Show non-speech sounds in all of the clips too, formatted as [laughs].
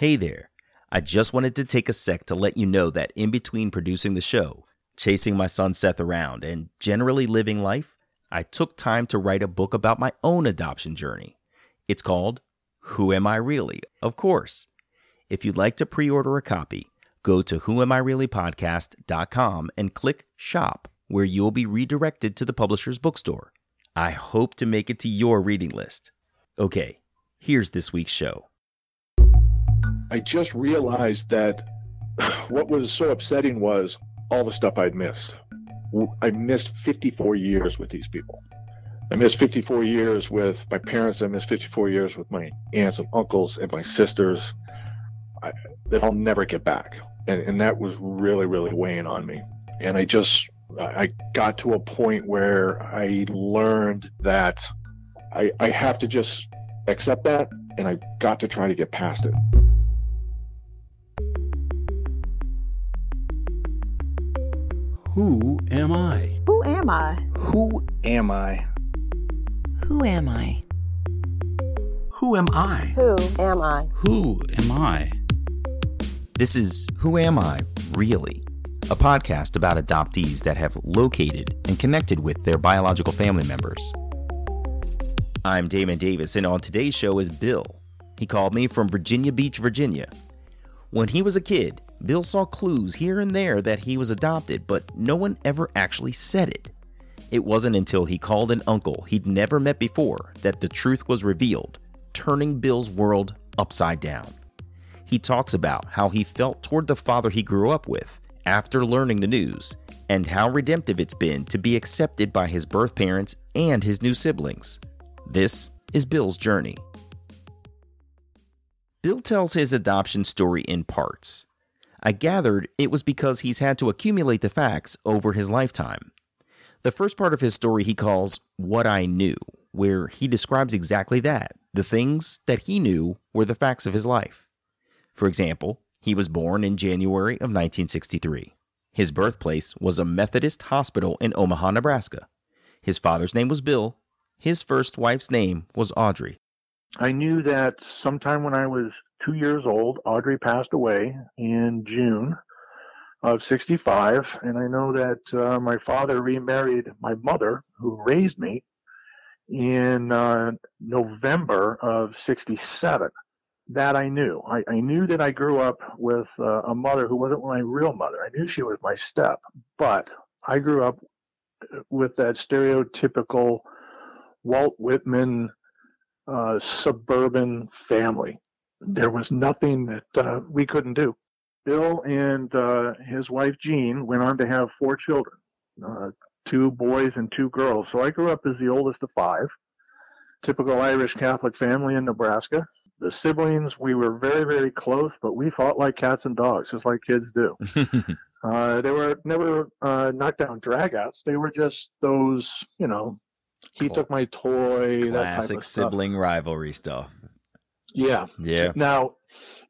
Hey there. I just wanted to take a sec to let you know that in between producing the show, chasing my son Seth around, and generally living life, I took time to write a book about my own adoption journey. It's called Who Am I Really? Of course. If you'd like to pre order a copy, go to whoamireallypodcast.com and click Shop, where you'll be redirected to the publisher's bookstore. I hope to make it to your reading list. Okay, here's this week's show. I just realized that [laughs] what was so upsetting was all the stuff I'd missed. I missed 54 years with these people. I missed 54 years with my parents. I missed 54 years with my aunts and uncles and my sisters I, that I'll never get back. And, and that was really, really weighing on me. And I just, I got to a point where I learned that I, I have to just accept that and I got to try to get past it. Who am I? Who am I? Who am I? Who am I? Who am I? Who am I? Who am I? This is Who Am I Really? A podcast about adoptees that have located and connected with their biological family members. I'm Damon Davis, and on today's show is Bill. He called me from Virginia Beach, Virginia. When he was a kid, Bill saw clues here and there that he was adopted, but no one ever actually said it. It wasn't until he called an uncle he'd never met before that the truth was revealed, turning Bill's world upside down. He talks about how he felt toward the father he grew up with after learning the news, and how redemptive it's been to be accepted by his birth parents and his new siblings. This is Bill's journey. Bill tells his adoption story in parts. I gathered it was because he's had to accumulate the facts over his lifetime. The first part of his story he calls What I Knew, where he describes exactly that the things that he knew were the facts of his life. For example, he was born in January of 1963. His birthplace was a Methodist hospital in Omaha, Nebraska. His father's name was Bill. His first wife's name was Audrey. I knew that sometime when I was two years old, Audrey passed away in June of 65. And I know that uh, my father remarried my mother, who raised me, in uh, November of 67. That I knew. I, I, knew that I grew up with uh, a mother who wasn't my real mother. I knew she was my step, but I grew up with that stereotypical Walt Whitman uh, suburban family. There was nothing that uh, we couldn't do. Bill and uh, his wife Jean went on to have four children, uh, two boys and two girls. So I grew up as the oldest of five. Typical Irish Catholic family in Nebraska. The siblings, we were very, very close, but we fought like cats and dogs, just like kids do. [laughs] uh, they were never uh, knockdown dragouts. They were just those, you know, he cool. took my toy. Classic sibling stuff. rivalry stuff. Yeah. Yeah. Now,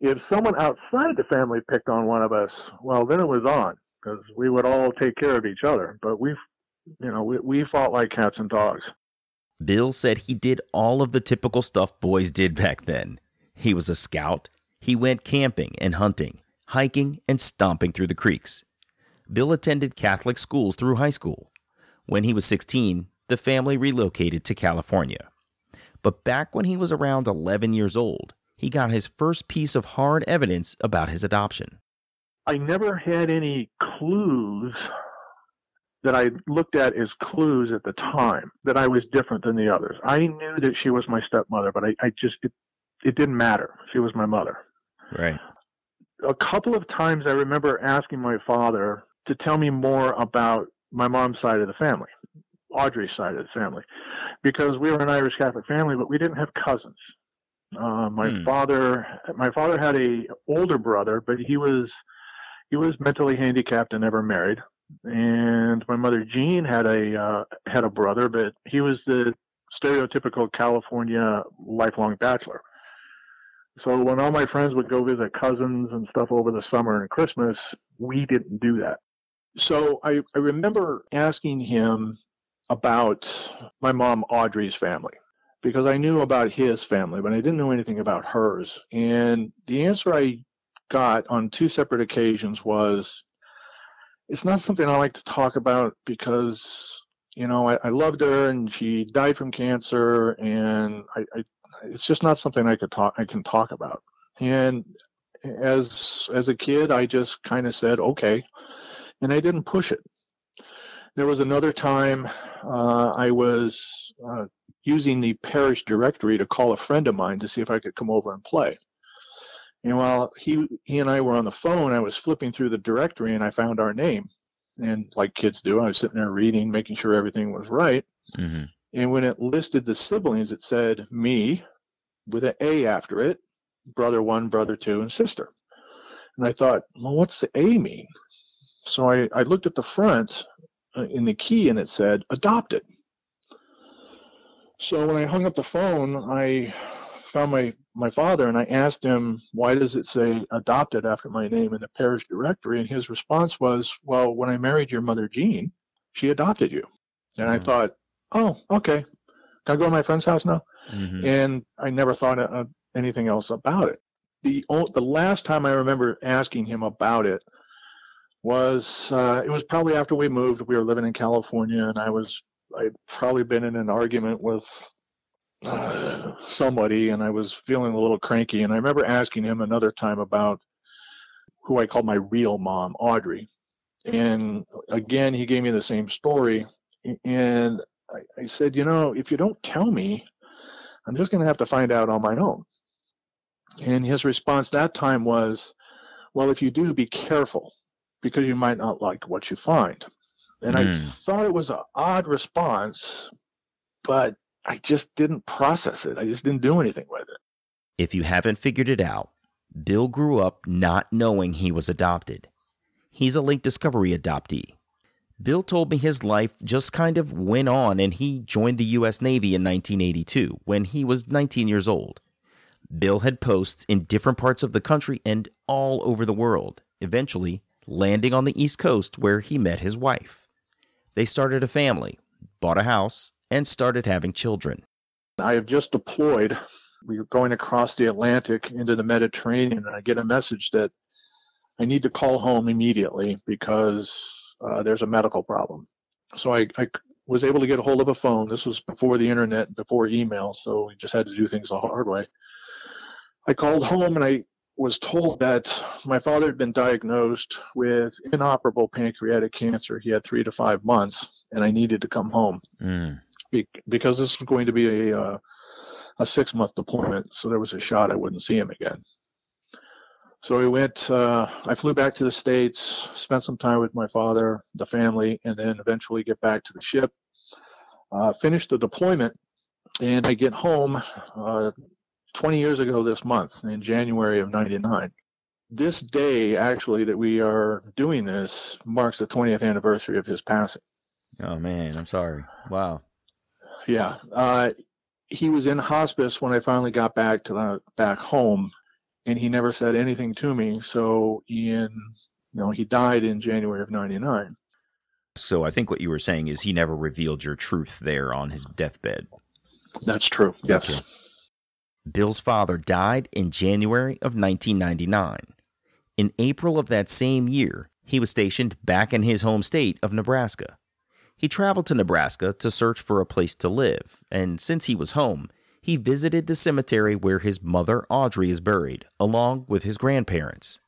if someone outside the family picked on one of us, well, then it was on because we would all take care of each other. But we, you know, we, we fought like cats and dogs. Bill said he did all of the typical stuff boys did back then. He was a scout. He went camping and hunting, hiking and stomping through the creeks. Bill attended Catholic schools through high school. When he was 16, the family relocated to California. But back when he was around 11 years old, he got his first piece of hard evidence about his adoption. I never had any clues that I looked at as clues at the time that I was different than the others. I knew that she was my stepmother, but I, I just, it, it didn't matter. She was my mother. Right. A couple of times I remember asking my father to tell me more about my mom's side of the family. Audrey's side of the family, because we were an Irish Catholic family, but we didn't have cousins. Uh, my hmm. father, my father had a older brother, but he was he was mentally handicapped and never married. And my mother Jean had a uh, had a brother, but he was the stereotypical California lifelong bachelor. So when all my friends would go visit cousins and stuff over the summer and Christmas, we didn't do that. So I, I remember asking him about my mom Audrey's family. because I knew about his family, but I didn't know anything about hers. And the answer I got on two separate occasions was it's not something I like to talk about because, you know, I, I loved her and she died from cancer and I, I it's just not something I could talk I can talk about. And as as a kid I just kind of said, okay. And I didn't push it. There was another time uh, I was uh, using the parish directory to call a friend of mine to see if I could come over and play. And while he he and I were on the phone, I was flipping through the directory and I found our name. And like kids do, I was sitting there reading, making sure everything was right. Mm-hmm. And when it listed the siblings, it said me with an A after it, brother one, brother two, and sister. And I thought, well, what's the A mean? So I, I looked at the front in the key and it said adopted. So when I hung up the phone, I found my, my father and I asked him, why does it say adopted after my name in the parish directory? And his response was, well, when I married your mother, Jean, she adopted you. And mm-hmm. I thought, oh, okay. Can I go to my friend's house now? Mm-hmm. And I never thought of anything else about it. The, the last time I remember asking him about it was, uh, it was probably after we moved. We were living in California and I was, I'd probably been in an argument with uh, somebody and I was feeling a little cranky. And I remember asking him another time about who I called my real mom, Audrey. And again, he gave me the same story. And I, I said, you know, if you don't tell me, I'm just going to have to find out on my own. And his response that time was, well, if you do, be careful because you might not like what you find. And mm. I hmm. thought it was an odd response, but I just didn't process it. I just didn't do anything with it. If you haven't figured it out, Bill grew up not knowing he was adopted. He's a late discovery adoptee. Bill told me his life just kind of went on and he joined the U.S. Navy in 1982 when he was 19 years old. Bill had posts in different parts of the country and all over the world, eventually landing on the East Coast where he met his wife. They started a family, bought a house, and started having children. I have just deployed. We were going across the Atlantic into the Mediterranean, and I get a message that I need to call home immediately because uh, there's a medical problem. So I, I was able to get a hold of a phone. This was before the internet, before email, so we just had to do things the hard way. I called home and I was told that my father had been diagnosed with inoperable pancreatic cancer. He had three to five months, and I needed to come home. Mm because this was going to be a uh, a six month deployment, so there was a shot I wouldn't see him again. So we went. Uh, I flew back to the states, spent some time with my father, the family, and then eventually get back to the ship. Uh, finished the deployment, and I get home uh, 20 years ago this month in January of '99. This day, actually, that we are doing this marks the 20th anniversary of his passing. Oh man, I'm sorry. Wow yeah. Uh, he was in hospice when I finally got back to the back home, and he never said anything to me. So Ian, you know, he died in January of '99. So I think what you were saying is he never revealed your truth there on his deathbed. That's true. Yes. Okay. Bill's father died in January of 1999. In April of that same year, he was stationed back in his home state of Nebraska. He traveled to Nebraska to search for a place to live, and since he was home, he visited the cemetery where his mother Audrey is buried, along with his grandparents.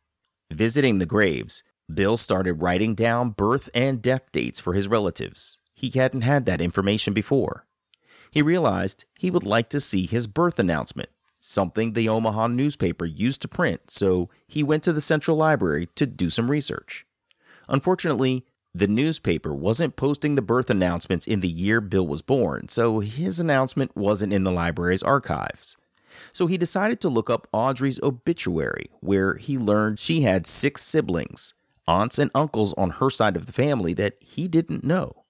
Visiting the graves, Bill started writing down birth and death dates for his relatives. He hadn't had that information before. He realized he would like to see his birth announcement, something the Omaha newspaper used to print, so he went to the Central Library to do some research. Unfortunately, the newspaper wasn't posting the birth announcements in the year Bill was born, so his announcement wasn't in the library's archives. So he decided to look up Audrey's obituary, where he learned she had six siblings, aunts and uncles on her side of the family that he didn't know.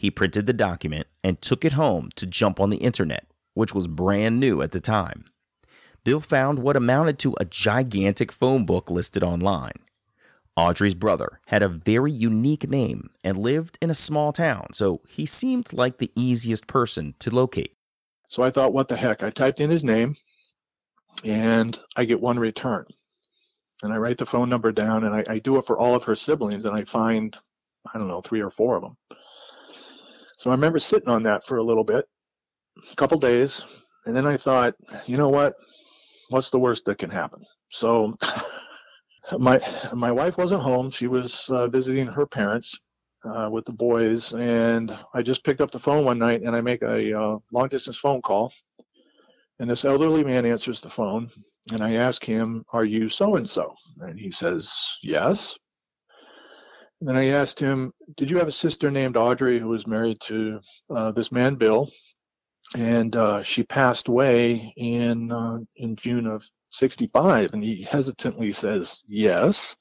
He printed the document and took it home to jump on the internet, which was brand new at the time. Bill found what amounted to a gigantic phone book listed online. Audrey's brother had a very unique name and lived in a small town, so he seemed like the easiest person to locate. So I thought, what the heck? I typed in his name and I get one return. And I write the phone number down and I, I do it for all of her siblings and I find, I don't know, three or four of them. So I remember sitting on that for a little bit, a couple days, and then I thought, you know what? What's the worst that can happen? So [laughs] my my wife wasn't home. She was uh, visiting her parents uh, with the boys, and I just picked up the phone one night and I make a uh, long distance phone call, and this elderly man answers the phone, and I ask him, "Are you so and so?" And he says, "Yes." And then I asked him, "Did you have a sister named Audrey who was married to uh, this man Bill?" And uh, she passed away in uh, in June of '65, and he hesitantly says, "Yes."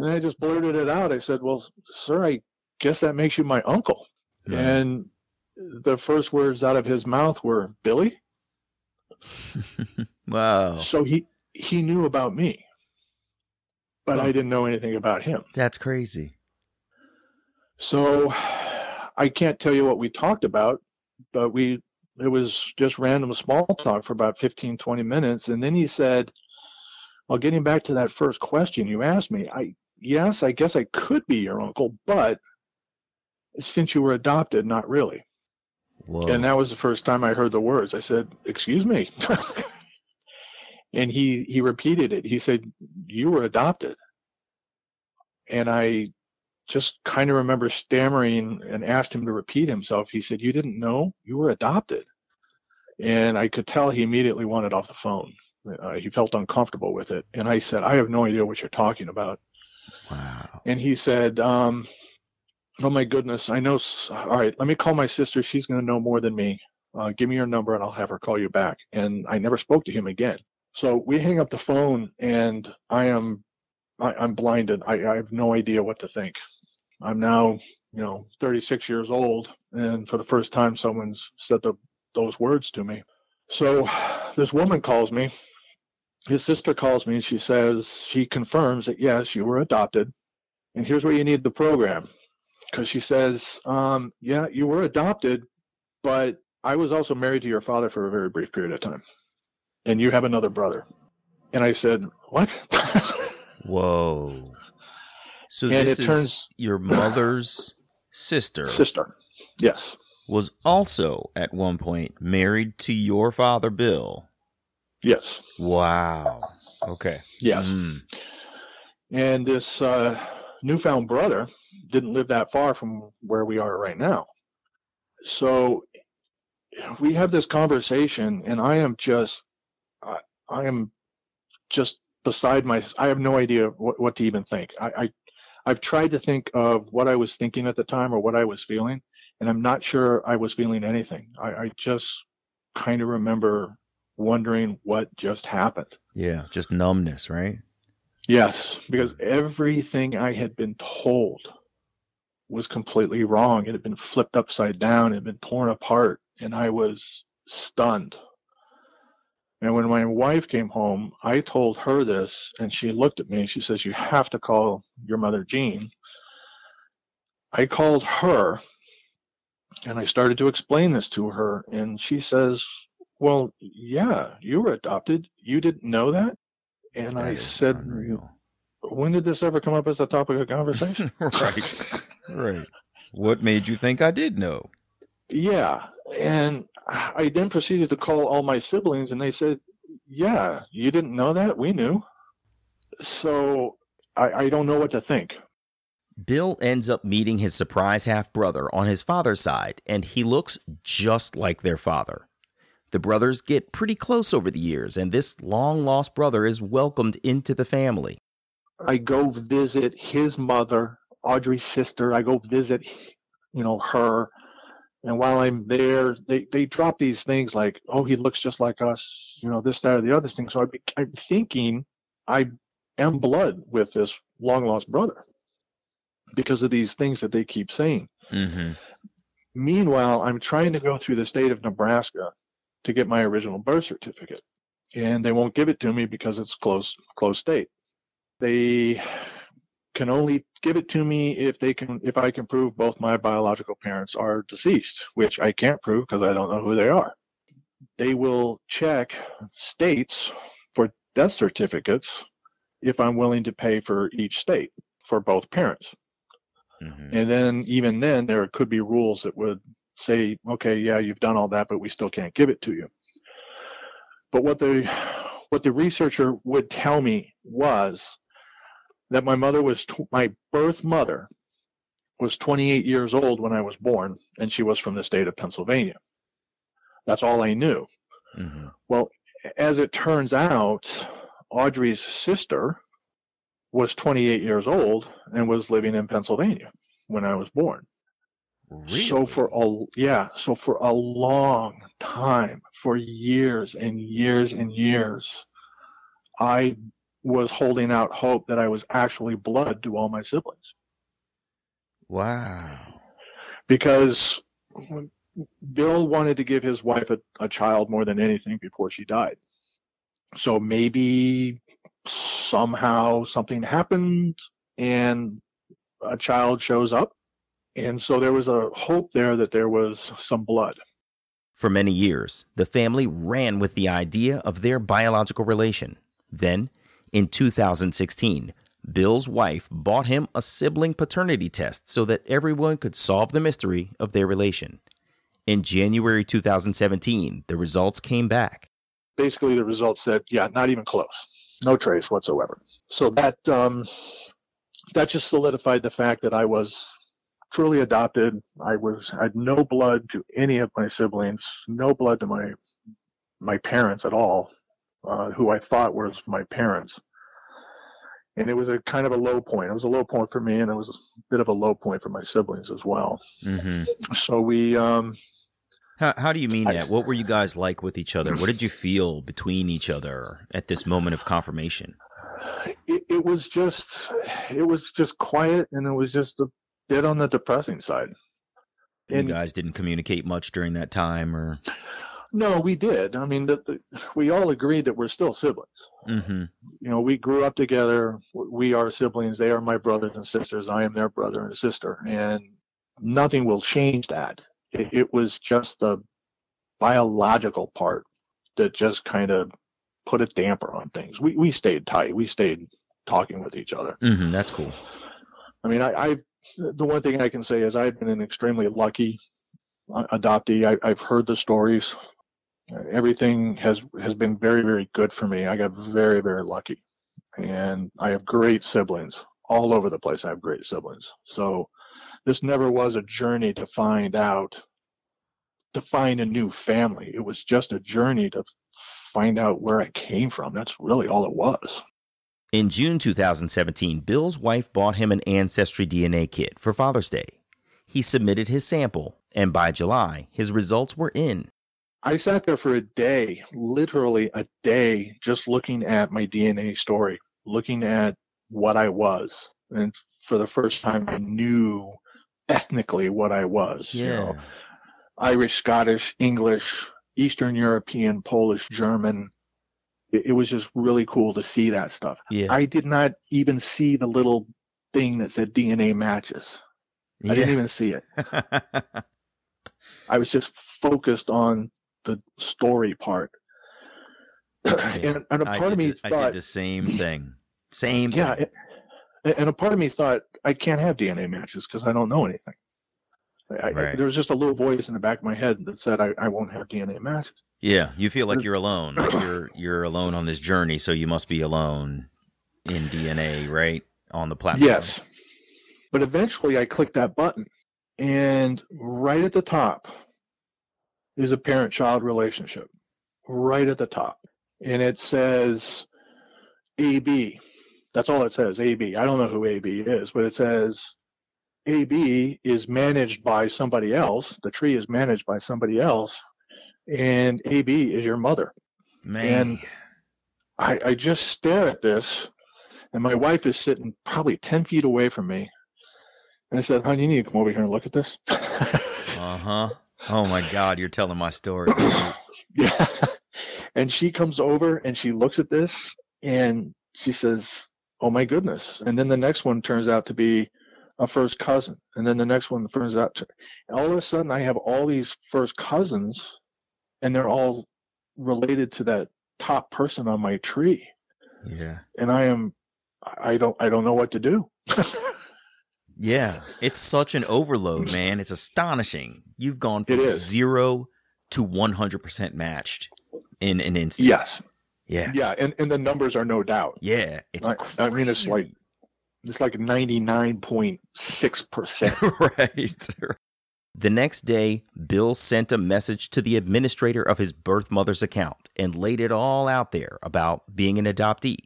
And I just blurted it out. I said, Well, sir, I guess that makes you my uncle. Right. And the first words out of his mouth were, Billy? [laughs] wow. So he, he knew about me, but I didn't know anything about him. That's crazy. So I can't tell you what we talked about, but we, it was just random small talk for about 15, 20 minutes. And then he said, well, getting back to that first question you asked me, I, yes, I guess I could be your uncle, but since you were adopted, not really. Whoa. And that was the first time I heard the words. I said, "Excuse me," [laughs] and he he repeated it. He said, "You were adopted," and I just kind of remember stammering and asked him to repeat himself. He said, "You didn't know you were adopted," and I could tell he immediately wanted off the phone. Uh, he felt uncomfortable with it, and I said, "I have no idea what you're talking about." Wow. And he said, um, "Oh my goodness, I know. All right, let me call my sister. She's going to know more than me. Uh, give me your number, and I'll have her call you back." And I never spoke to him again. So we hang up the phone, and I am, I, am blinded. I, I have no idea what to think. I'm now, you know, 36 years old, and for the first time, someone's said the, those words to me. So this woman calls me his sister calls me and she says she confirms that yes, you were adopted, and here's where you need the program, because she says, um, yeah, you were adopted, but I was also married to your father for a very brief period of time, and you have another brother. And I said, what? [laughs] Whoa. So and this is turns, your [coughs] mother's sister. Sister, yes. Was also at one point married to your father, Bill. Yes. Wow. Okay. Yes. Mm. And this uh, newfound brother didn't live that far from where we are right now. So we have this conversation, and I am just, I, I am just beside my. I have no idea what, what to even think. I, I, I've tried to think of what I was thinking at the time or what I was feeling, and I'm not sure I was feeling anything. I, I just kind of remember wondering what just happened. Yeah, just numbness, right? Yes, because everything I had been told was completely wrong. It had been flipped upside down, it had been torn apart, and I was stunned. And when my wife came home, I told her this, and she looked at me and she says, You have to call your mother Jean. I called her and I started to explain this to her, and she says, well, yeah, you were adopted. You didn't know that? And that I said, unreal. when did this ever come up as a topic of conversation? [laughs] right. right. What made you think I did know? Yeah. And I then proceeded to call all my siblings, and they said, yeah, you didn't know that? We knew. So I, I don't know what to think. Bill ends up meeting his surprise half brother on his father's side, and he looks just like their father. The brothers get pretty close over the years, and this long lost brother is welcomed into the family. I go visit his mother, Audrey's sister. I go visit, you know, her. And while I'm there, they, they drop these things like, oh, he looks just like us, you know, this, that, or the other thing. So I, I'm thinking I am blood with this long lost brother because of these things that they keep saying. Mm-hmm. Meanwhile, I'm trying to go through the state of Nebraska to get my original birth certificate. And they won't give it to me because it's closed closed state. They can only give it to me if they can if I can prove both my biological parents are deceased, which I can't prove because I don't know who they are. They will check states for death certificates if I'm willing to pay for each state for both parents. Mm-hmm. And then even then there could be rules that would say, okay, yeah, you've done all that, but we still can't give it to you. But what the what the researcher would tell me was that my mother was my birth mother was 28 years old when I was born, and she was from the state of Pennsylvania. That's all I knew. Mm-hmm. Well, as it turns out, Audrey's sister was 28 years old and was living in Pennsylvania when I was born. Really? So for a yeah, so for a long time, for years and years and years, I was holding out hope that I was actually blood to all my siblings. Wow. Because Bill wanted to give his wife a, a child more than anything before she died. So maybe somehow something happened and a child shows up. And so there was a hope there that there was some blood. For many years, the family ran with the idea of their biological relation. Then, in 2016, Bill's wife bought him a sibling paternity test so that everyone could solve the mystery of their relation. In January 2017, the results came back. Basically, the results said, yeah, not even close. No trace whatsoever. So that um, that just solidified the fact that I was truly adopted. I was I had no blood to any of my siblings, no blood to my my parents at all uh, who I thought was my parents. And it was a kind of a low point. It was a low point for me, and it was a bit of a low point for my siblings as well. Mm-hmm. So we. Um, how, how do you mean I, that? What were you guys like with each other? What did you feel between each other at this moment of confirmation? It, it was just, it was just quiet, and it was just a bit on the depressing side. And, you guys didn't communicate much during that time, or no, we did. I mean, the, the, we all agreed that we're still siblings. Mm-hmm. You know, we grew up together. We are siblings. They are my brothers and sisters. I am their brother and sister, and nothing will change that. It, it was just the biological part that just kind of put a damper on things. We we stayed tight. We stayed talking with each other. Mm-hmm, that's cool. I mean, I, I the one thing I can say is I've been an extremely lucky adoptee. I, have heard the stories everything has has been very very good for me. I got very very lucky, and I have great siblings all over the place. I have great siblings. So this never was a journey to find out to find a new family. It was just a journey to find out where I came from. That's really all it was. In June 2017, Bill's wife bought him an Ancestry DNA kit for Father's Day. He submitted his sample, and by July, his results were in. I sat there for a day, literally a day, just looking at my DNA story, looking at what I was. And for the first time, I knew ethnically what I was. Yeah. You know, Irish, Scottish, English, Eastern European, Polish, German. It, it was just really cool to see that stuff. Yeah. I did not even see the little thing that said DNA matches. Yeah. I didn't even see it. [laughs] I was just focused on the story part. [clears throat] and, and, a part of me the, thought I did the same thing. Same. Yeah, thing. and a part of me thought I can't have DNA matches because I don't know anything. I, right. I, there was just a little voice in the back of my head that said I, I won't have DNA matches. Yeah, you feel like you're alone, like [clears throat] you're you're alone on this journey, so you must be alone in DNA, right, on the platform. Yes, but eventually I clicked that button, and right at the top is a parent child relationship right at the top. And it says AB. That's all it says, AB. I don't know who AB is, but it says AB is managed by somebody else. The tree is managed by somebody else. And AB is your mother. Man. And I, I just stare at this, and my wife is sitting probably 10 feet away from me. And I said, honey, you need to come over here and look at this. [laughs] uh huh. Oh my God, you're telling my story. [coughs] yeah. And she comes over and she looks at this and she says, oh my goodness. And then the next one turns out to be a first cousin. And then the next one turns out to, all of a sudden I have all these first cousins and they're all related to that top person on my tree. Yeah. And I am, I don't, I don't know what to do. [laughs] Yeah, it's such an overload, man. It's astonishing. You've gone from zero to 100% matched in an instant. yes. Yeah. Yeah. And, and the numbers are no doubt. Yeah. It's I- I mean, it's like- It's like 99.6%. [laughs] right. The next day, Bill sent a message to the administrator of his birth mother's account and laid it all out there about being an adoptee,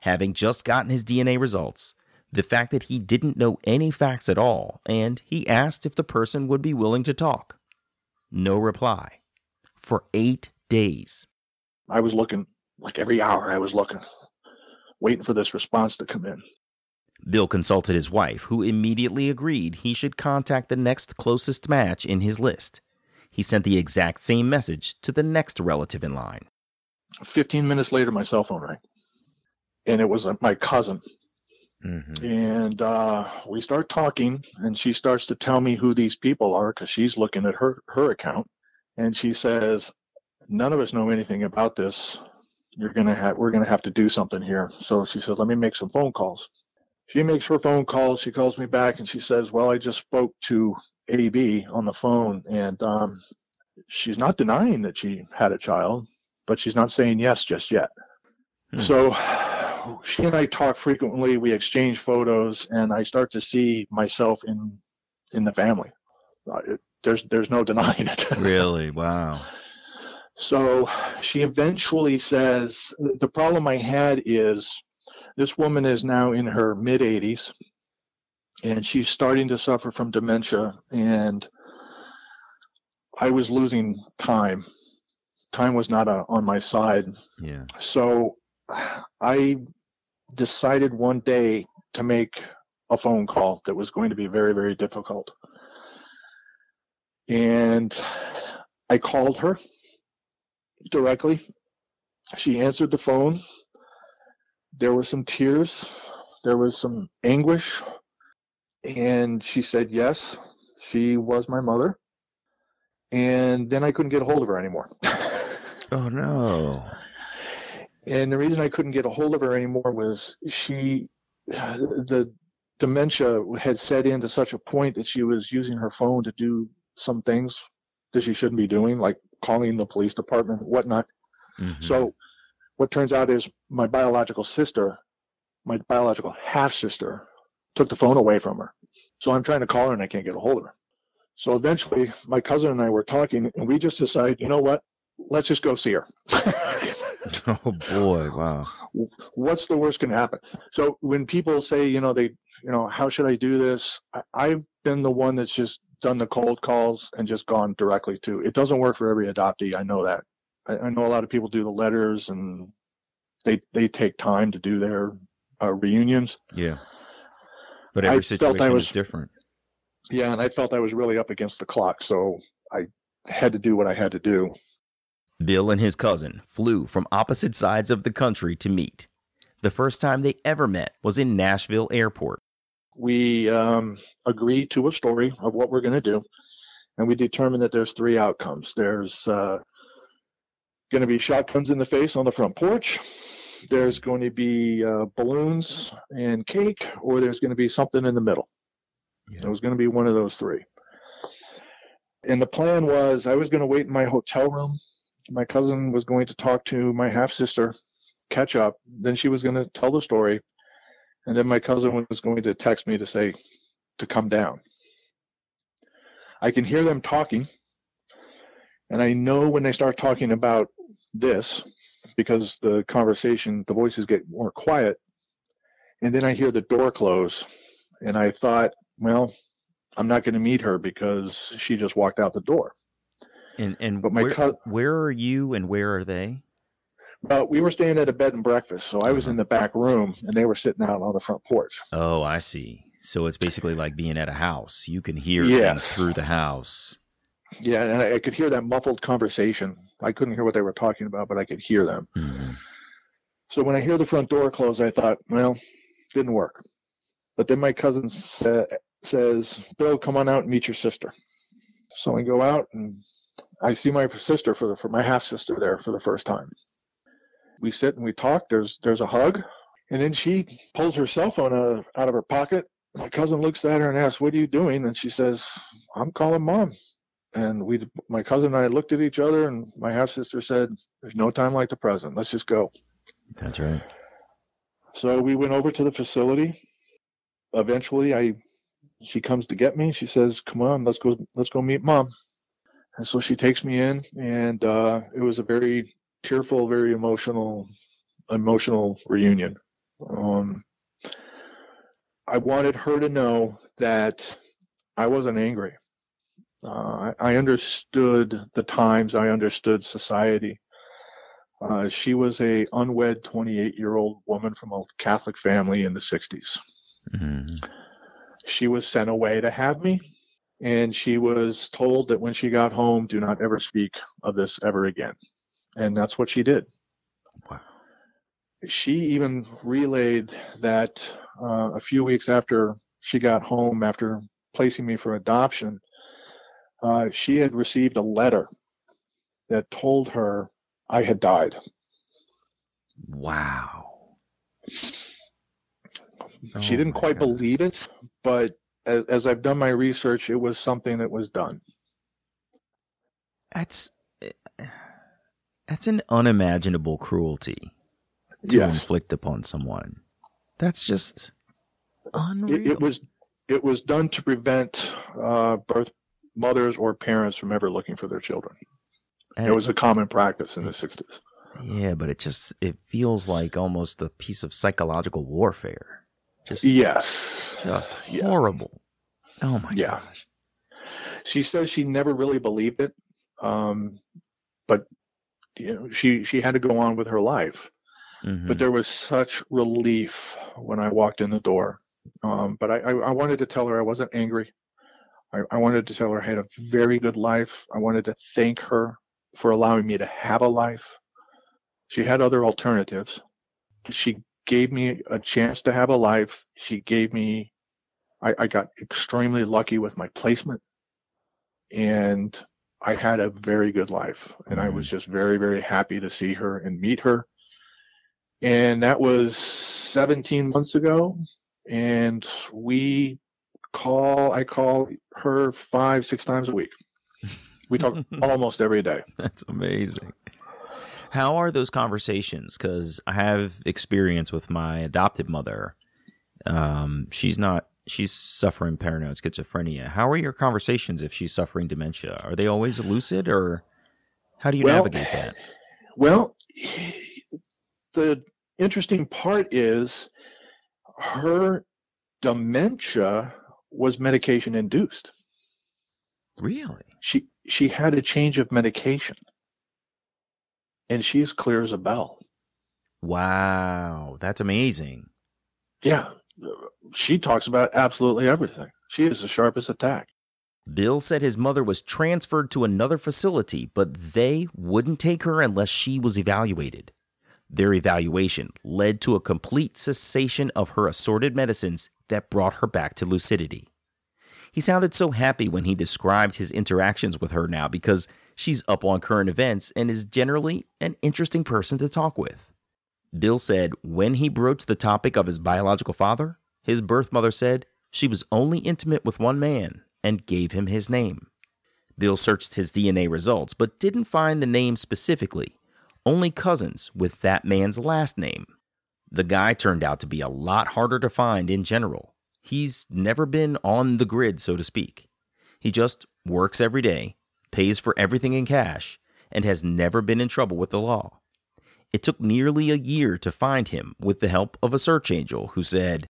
having just gotten his DNA results, the fact that he didn't know any facts at all, and he asked if the person would be willing to talk. No reply. For eight days. I was looking like every hour I was looking, waiting for this response to come in. Bill consulted his wife, who immediately agreed he should contact the next closest match in his list. He sent the exact same message to the next relative in line. 15 minutes later, my cell phone rang. And it was uh, my cousin. Mm-hmm. And uh, we start talking, and she starts to tell me who these people are because she's looking at her, her account. And she says, None of us know anything about this. You're gonna have we're gonna have to do something here. So she says, Let me make some phone calls. She makes her phone calls. She calls me back and she says, Well, I just spoke to AB on the phone, and um, she's not denying that she had a child, but she's not saying yes just yet. Hmm. So she and I talk frequently. We exchange photos, and I start to see myself in in the family. Uh, it, there's there's no denying it. [laughs] Really? Wow. So she eventually says, The problem I had is this woman is now in her mid 80s and she's starting to suffer from dementia. And I was losing time. Time was not uh on my side. Yeah. So I decided one day to make a phone call that was going to be very, very difficult. And I called her directly. She answered the phone. There were some tears. There was some anguish. And she said yes, she was my mother. And then I couldn't get a hold of her anymore. Oh no. And the reason I couldn't get a hold of her anymore was she, the dementia had set in to such a point that she was using her phone to do some things that she shouldn't be doing, like calling the police department, whatnot. Mhm. So what turns out is my biological sister, my biological half sister, took the phone away from her. So I'm trying to call her and I can't get a hold of her. So eventually my cousin and I were talking and we just decided, you know what? Let's just go see her. [laughs] oh boy. Wow. what's the worst can happen? So when people say, you know, they, you know, how should I do this? I, I've been the one that's just done the cold calls and just gone directly to. It doesn't work for every adoptee. I know that. I, I know a lot of people do the letters and they they take time to do their uh, reunions. Yeah. But I every felt situation I is different. Yeah, and I felt I was really up against the clock, so I had to do what I had to do. Bill and his cousin flew from opposite sides of the country to meet. The first time they ever met was in Nashville Airport. we um, agree to a story of what we're going to do, and we determine that there's three outcomes. There's uh, going to be shotguns in the face on the front porch. There's going to be uh, balloons and cake, or there's going to be something in the middle. Yeah. It was going to be one of those three. And the plan was I was going to wait in my hotel room. My cousin was going to talk to my half sister, catch up. Then she was going to tell the story. And then my cousin was going to text me to say to come down. I can hear them talking. And I know when they start talking about this because the conversation, the voices get more quiet. And then I hear the door close. And I thought, well, I'm not going to meet her because she just walked out the door. And and But my where, cou- where are you and where are they? Well, we were staying at a bed and breakfast, so I was in the back room and they were sitting out on the front porch. Oh, I see. So it's basically like being at a house. You can hear Yes. things through the house. Yeah, and I, I could hear that muffled conversation. I couldn't hear what they were talking about, but I could hear them. Mhm. So when I hear the front door close, I thought, well, Didn't work. But then my cousin sa- says, Bill, come on out and meet your sister. So I go out and I see my sister for the, for my half sister there for the first time. We sit and we talk. There's there's a hug, and then she pulls her cell phone out of, out of her pocket. My cousin looks at her and asks, "What are you doing?" And she says, "I'm calling mom." And we, my cousin and I, looked at each other, and my half sister said, "There's no time like the present. Let's just go." That's right. So we went over to the facility. Eventually, I she comes to get me. She says, "Come on, let's go. Let's go meet mom." And so she takes me in, and uh, it was a very tearful, very emotional, emotional reunion. Um, I wanted her to know that I wasn't angry. Uh, I, I understood the times. I understood society. Uh, she was a unwed 28 year old woman from a Catholic family in the 60s. Mm-hmm. She was sent away to have me, and she was told that when she got home, do not ever speak of this ever again. And that's what she did. Wow. She even relayed that uh, a few weeks after she got home, after placing me for adoption, uh, she had received a letter that told her I had died. Wow. she Oh didn't quite God. believe it, but as, as I've done my research, it was something that was done. That's that's an unimaginable cruelty to Yes. inflict upon someone. That's just unreal. It, it was it was done to prevent uh, birth mothers or parents from ever looking for their children. And- It was a common practice in the 60s. yeah, but it just it feels like almost a piece of psychological warfare. Just Yes. just Yeah. horrible. Oh my Yeah. gosh. She says she never really believed it, um, but you know she she had to go on with her life. Mhm. But there was such relief when I walked in the door. Um, but I, I, I wanted to tell her I wasn't angry. I, I wanted to tell her I had a very good life. I wanted to thank her for allowing me to have a life. She had other alternatives. She gave me a chance to have a life. She gave me, I, I got extremely lucky with my placement and I had a very good life. And I was mm-hmm. just very, very happy to see her and meet her and that was 17 months ago and we call i call her five six times a week we talk [laughs] almost every day That's amazing. How are those conversations? Because I have experience with my adopted mother. Um, she's not. She's suffering paranoid schizophrenia. How are your conversations if she's suffering dementia? Are they always lucid, or how do you Well, navigate that? well the interesting part is her dementia was medication induced Really? she she had a change of medication and she's clear as a bell Wow, that's amazing. yeah she talks about absolutely everything she is the sharpest attack Bill said his mother was transferred to another facility, but they wouldn't take her unless she was evaluated. Their evaluation led to a complete cessation of her assorted medicines that brought her back to lucidity. He sounded so happy when he described his interactions with her now because she's up on current events and is generally an interesting person to talk with. Bill said when he broached the topic of his biological father, his birth mother said she was only intimate with one man and gave him his name. Bill searched his DNA results but didn't find the name specifically, only cousins with that man's last name. The guy turned out to be a lot harder to find in general. He's never been on the grid, so to speak. He just works every day, pays for everything in cash, and has never been in trouble with the law. It took nearly a year to find him with the help of a search angel who said,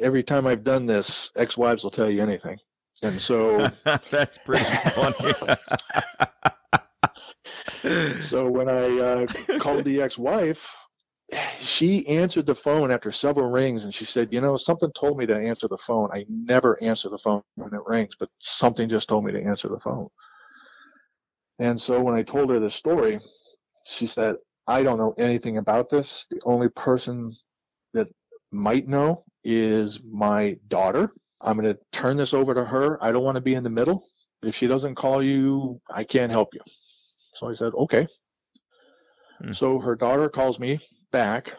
every time i've done this ex-wives will tell you anything and so [laughs] That's pretty funny. [laughs] so when I uh, called the ex-wife, she answered the phone after several rings, and she said, "You know, something told me to answer the phone. I never answer the phone when it rings, but something just told me to answer the phone." And so when I told her the story, she said, "I don't know anything about this. The only person that might know is my daughter. I'm going to turn this over to her. I don't want to be in the middle. If she doesn't call you, I can't help you. So I said, okay. Hmm. So her daughter calls me back,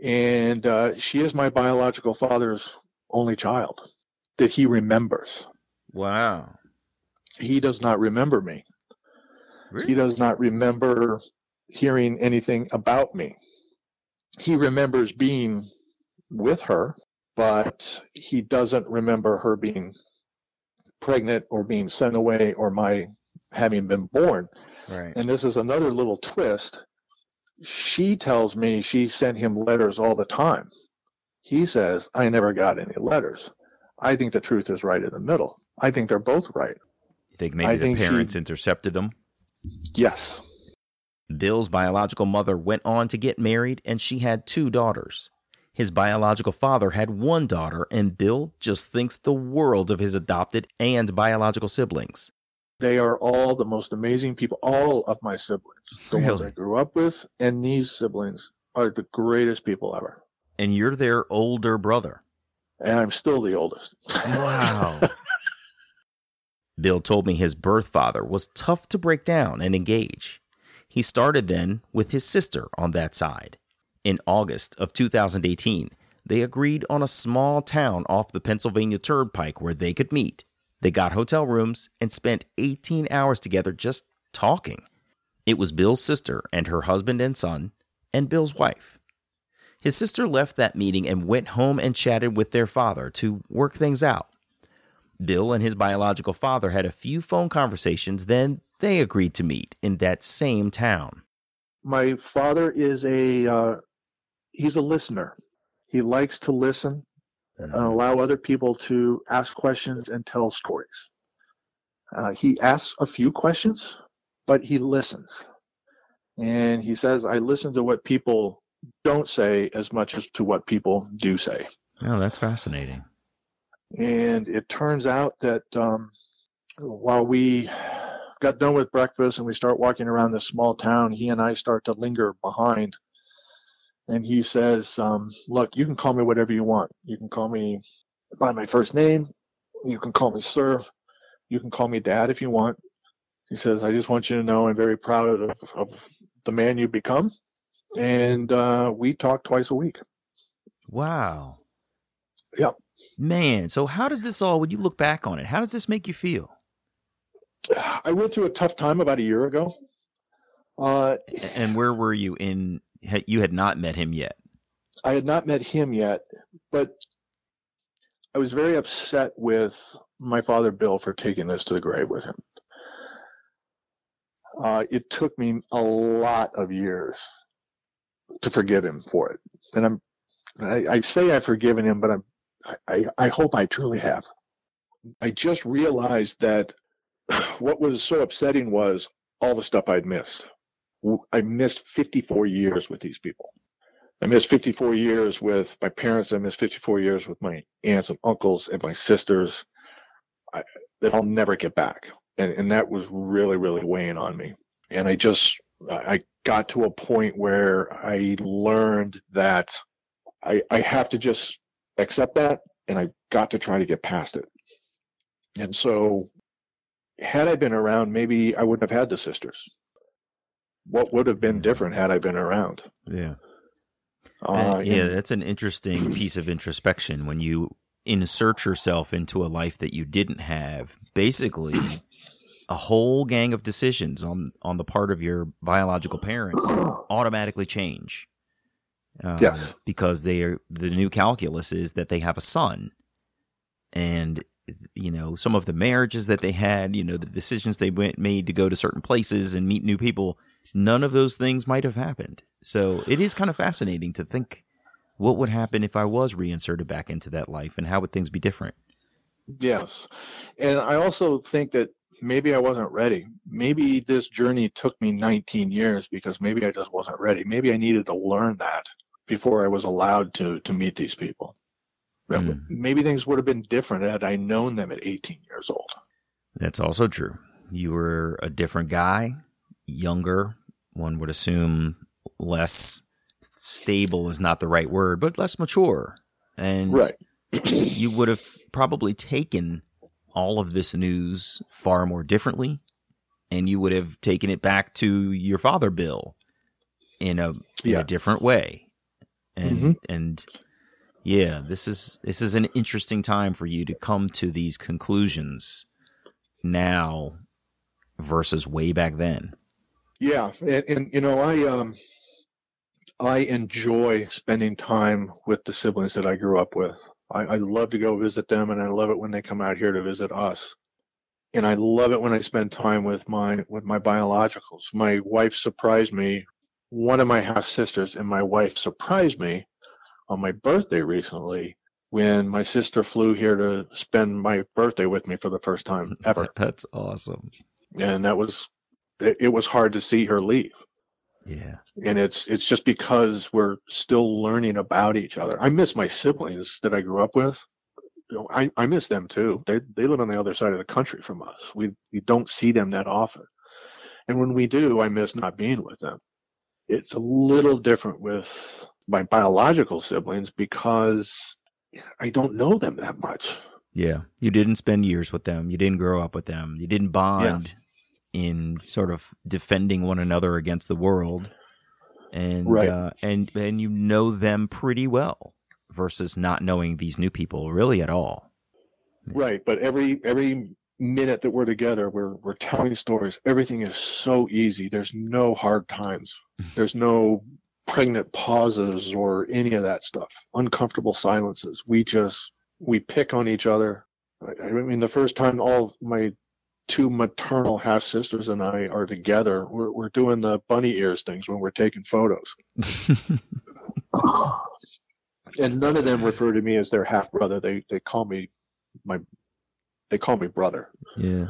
and uh, she is my biological father's only child that he remembers. Wow. He does not remember me. He does not remember hearing anything about me. He remembers being with her, but he doesn't remember her being pregnant or being sent away or my having been born. Right. And this is another little twist. She tells me she sent him letters all the time. He says, I never got any letters. I think the truth is right in the middle. I think they're both right. You think maybe I the think parents intercepted them? Yes. Bill's biological mother went on to get married and she had two daughters. His biological father had one daughter, and Bill just thinks the world of his adopted and biological siblings. They are all the most amazing people, all of my siblings. The ones I grew up with and these siblings are the greatest people ever. And you're their older brother. And I'm still the oldest. [laughs] Wow. Bill told me his birth father was tough to break down and engage. He started then with his sister on that side. In August of 2018, they agreed on a small town off the Pennsylvania Turnpike where they could meet. They got hotel rooms and spent 18 hours together just talking. It was Bill's sister and her husband and son, and Bill's wife. His sister left that meeting and went home and chatted with their father to work things out. Bill and his biological father had a few phone conversations, then they agreed to meet in that same town. my father is a uh, he's a listener. He likes to listen and allow other people to ask questions and tell stories. Uh, he asks a few questions, but he listens. And he says, I listen to what people don't say as much as to what people do say. Oh, that's fascinating. And it turns out that um, while we got done with breakfast and we start walking around this small town, he and I start to linger behind. And he says, um, Look, you can call me whatever you want. You can call me by my first name. You can call me sir. You can call me dad if you want. He says, I just want you to know I'm very proud of, of the man you've become. And uh, we talk twice a week. Wow. Yep. Man, so how does this all, when you look back on it, how does this make you feel? I went through a tough time about a year ago. Uh, And where were you in, you had not met him yet. I had not met him yet, but I was very upset with my father Bill for taking this to the grave with him. Uh, it took me a lot of years to forgive him for it, and I'm I, I say I've forgiven him, but I'm I, I, hope I truly have. I just realized that [sighs] what was so upsetting was all the stuff I'd missed. I missed 54 years with these people. I missed 54 years with my parents. I missed 54 years with my aunts and uncles and my sisters I, that I'll never get back. And, and that was really, really weighing on me. And I just, I got to a point where I learned that I, I have to just accept that and I got to try to get past it. And so had I been around, maybe I wouldn't have had the sisters. What would have been different had I been around? Yeah. Uh, And, yeah, and- that's an interesting piece of introspection when you insert yourself into a life that you didn't have. Basically, a whole gang of decisions on on the part of your biological parents automatically change. Um, Yes. because they are the new calculus is that they have a son, and you know some of the marriages that they had, you know the decisions they went made to go to certain places and meet new people. None of those things might have happened. So it is kind of fascinating to think what would happen if I was reinserted back into that life and how would things be different? Yes. And I also think that maybe I wasn't ready. Maybe this journey took me 19 years because maybe I just wasn't ready. Maybe I needed to learn that before I was allowed to to meet these people. Mm. Maybe things would have been different had I known them at 18 years old. That's also true. You were a different guy, younger, one would assume less stable is not the right word, but less mature And Right. [clears throat] you would have probably taken all of this news far more differently and you would have taken it back to your father bill in a in Yeah. a different way and Mhm. and yeah this is this is an interesting time for you to come to these conclusions now versus way back then Yeah, and, and you know, I um, I enjoy spending time with the siblings that I grew up with. I, I love to go visit them, and I love it when they come out here to visit us. And I love it when I spend time with my with my biologicals. My wife surprised me. One of my half sisters and my wife surprised me on my birthday recently when my sister flew here to spend my birthday with me for the first time [laughs] ever, that's awesome and that was it, it was hard to see her leave yeah and it's it's just because we're still learning about each other. I miss my siblings that I grew up with. You know, I, I miss them too. They they live on the other side of the country from us. We we don't see them that often. And when we do, I miss not being with them. It's a little different with my biological siblings because I don't know them that much. Yeah. You didn't spend years with them. You didn't grow up with them. You didn't bond in sort of defending one another against the world. And Right. uh, and and you know them pretty well versus not knowing these new people really at all. Right, but every every minute that we're together, we're we're telling stories. Everything is so easy. There's no hard times. [laughs] There's no pregnant pauses or any of that stuff. Uncomfortable silences. We just we pick on each other. I, I mean, the first time all my two maternal half sisters and I are together, we're we're doing the bunny ears things when we're taking photos. [laughs] and none of them refer to me as their half brother. They they call me my they call me brother. Yeah.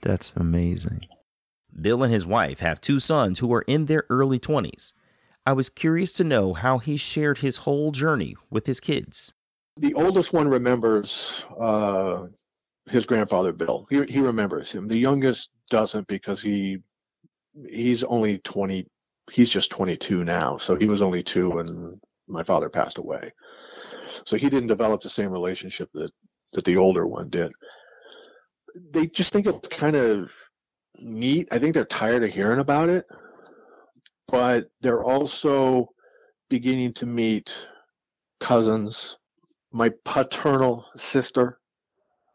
That's amazing. Bill and his wife have two sons who are in their early 20s. I was curious to know how he shared his whole journey with his kids. The oldest one remembers uh, his grandfather Bill. He he remembers him. The youngest doesn't because he he's only twenty. He's just twenty two now. So he was only two when my father passed away. So he didn't develop the same relationship that that the older one did. They just think it's kind of neat. I think they're tired of hearing about it, but they're also beginning to meet cousins. My paternal sister,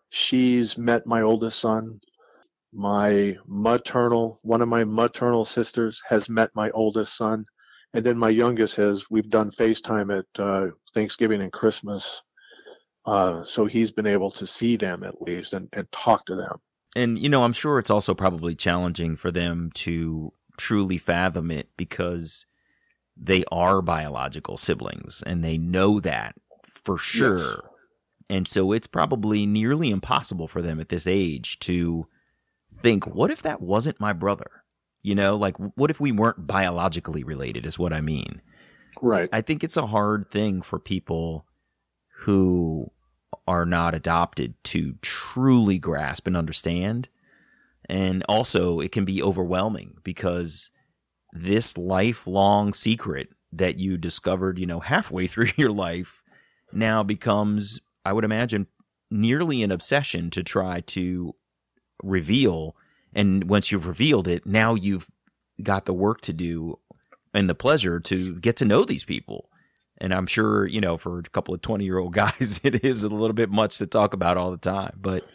she's met my oldest son. My maternal, one of my maternal sisters has met my oldest son. And then my youngest has, we've done FaceTime at uh, Thanksgiving and Christmas. Uh, so he's been able to see them at least and, and talk to them. And, you know, I'm sure it's also probably challenging for them to truly fathom it because they are biological siblings and they know that for sure. Yes. And so it's probably nearly impossible for them at this age to think, what if that wasn't my brother? You know, like, what if we weren't biologically related, is what I mean. Right. I think it's a hard thing for people who are not adopted to truly grasp and understand. And also, it can be overwhelming because this lifelong secret that you discovered, you know, halfway [laughs] through your life now becomes, I would imagine, nearly an obsession to try to reveal. And once you've revealed it, now you've got the work to do and the pleasure to get to know these people. And I'm sure, you know, for a couple of 20 year old [laughs] guys, it is a little bit much to talk about all the time. But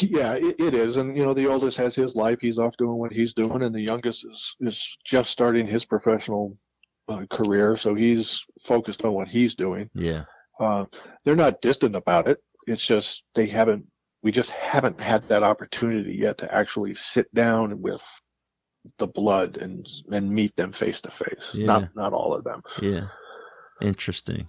Yeah, it, it is, and you know the oldest has his life; he's off doing what he's doing, and the youngest is is just starting his professional uh, career, so he's focused on what he's doing. yeah, Uh, they're not distant about it; it's just they haven't. We just haven't had that opportunity yet to actually sit down with the blood and and meet them face to face. Not not all of them. yeah. Interesting.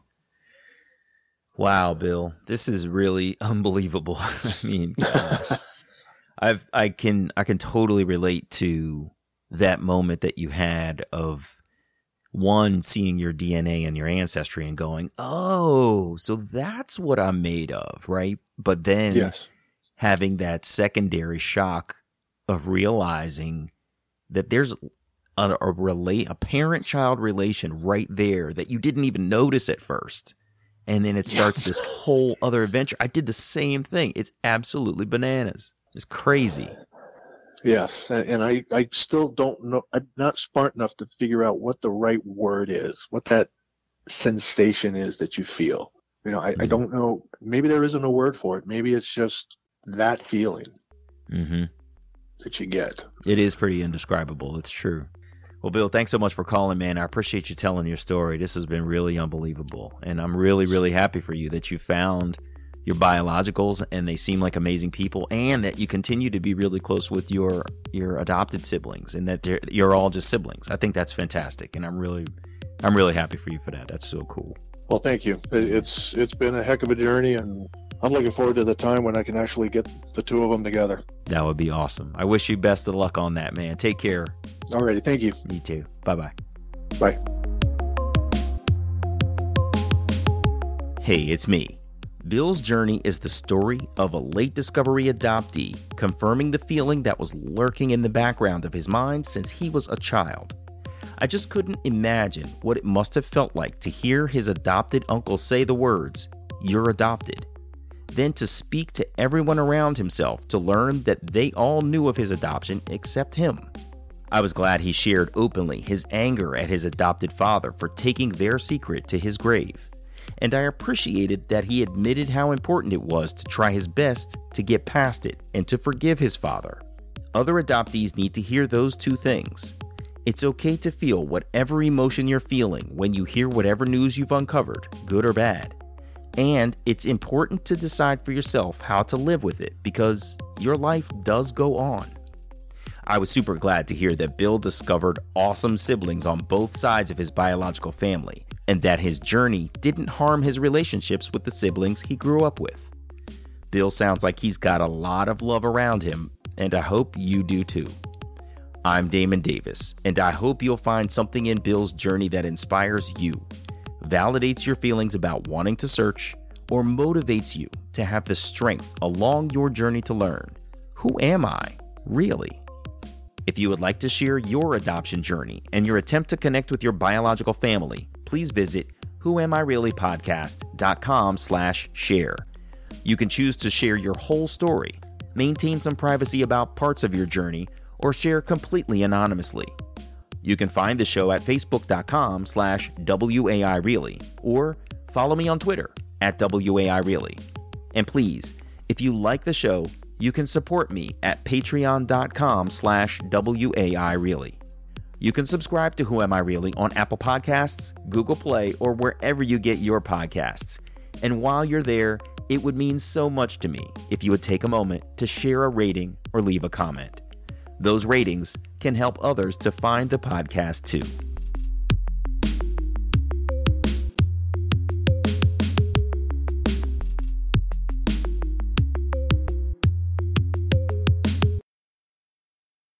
Wow, Bill, this is really [laughs] unbelievable. I mean, gosh. [laughs] I've I can I can totally relate to that moment that you had of one seeing your DNA and your ancestry and going, "Oh, so that's what I'm made of," right? But then Yes. having that secondary shock of realizing that there's a, a relate a parent child relation right there that you didn't even notice at first and then it starts this [laughs] whole other adventure. I did the same thing. It's absolutely bananas. It's crazy. Yes, and, and I, I still don't know. I'm not smart enough to figure out what the right word is, what that sensation is that you feel. You know, I, I Mhm. don't know. Maybe there isn't a word for it. Maybe it's just that feeling hmm that you get. It is pretty indescribable. It's true. Well, Bill, thanks so much for calling, man. I appreciate you telling your story. This has been really unbelievable. And I'm really, really happy for you that you found your biologicals and they seem like amazing people and that you continue to be really close with your your adopted siblings and that you're all just siblings. I think that's fantastic and I'm really I'm really happy for you for that. That's so cool. Well, thank you. It- It's it's been a heck of a journey, and I'm looking forward to the time when I can actually get the two of them together. That would be awesome. I wish you best of luck on that, man. Take care. Alrighty, thank you. You too. Bye-bye. Bye. Hey, it's me. Bill's journey is the story of a late discovery adoptee confirming the feeling that was lurking in the background of his mind since he was a child. I just couldn't imagine what it must have felt like to hear his adopted uncle say the words, You're adopted. Then to speak to everyone around himself to learn that they all knew of his adoption except him. I was glad he shared openly his anger at his adopted father for taking their secret to his grave and I appreciated that he admitted how important it was to try his best to get past it and to forgive his father. Other adoptees need to hear those two things. It's okay to feel whatever emotion you're feeling when you hear whatever news you've uncovered, good or bad. And it's important to decide for yourself how to live with it because your life does go on. I was super glad to hear that Bill discovered awesome siblings on both sides of his biological family, and that his journey didn't harm his relationships with the siblings he grew up with. Bill sounds like he's got a lot of love around him, and I hope you do too. I'm Damon Davis, and I hope you'll find something in Bill's journey that inspires you, validates your feelings about wanting to search, or motivates you to have the strength along your journey to learn who am I, really? If you would like to share your adoption journey and your attempt to connect with your biological family, please visit whoamireallypodcast.com slash share. You can choose to share your whole story, maintain some privacy about parts of your journey, or share completely anonymously. You can find the show at facebook.com slash WAIReally or follow me on Twitter at WAIReally. And please, if you like the show, you can support me at patreon.com slash WAIReally. You can subscribe to Who Am I Really on Apple Podcasts, Google Play, or wherever you get your podcasts. And while you're there, it would mean so much to me if you would take a moment to share a rating or leave a comment. Those ratings can help others to find the podcast too.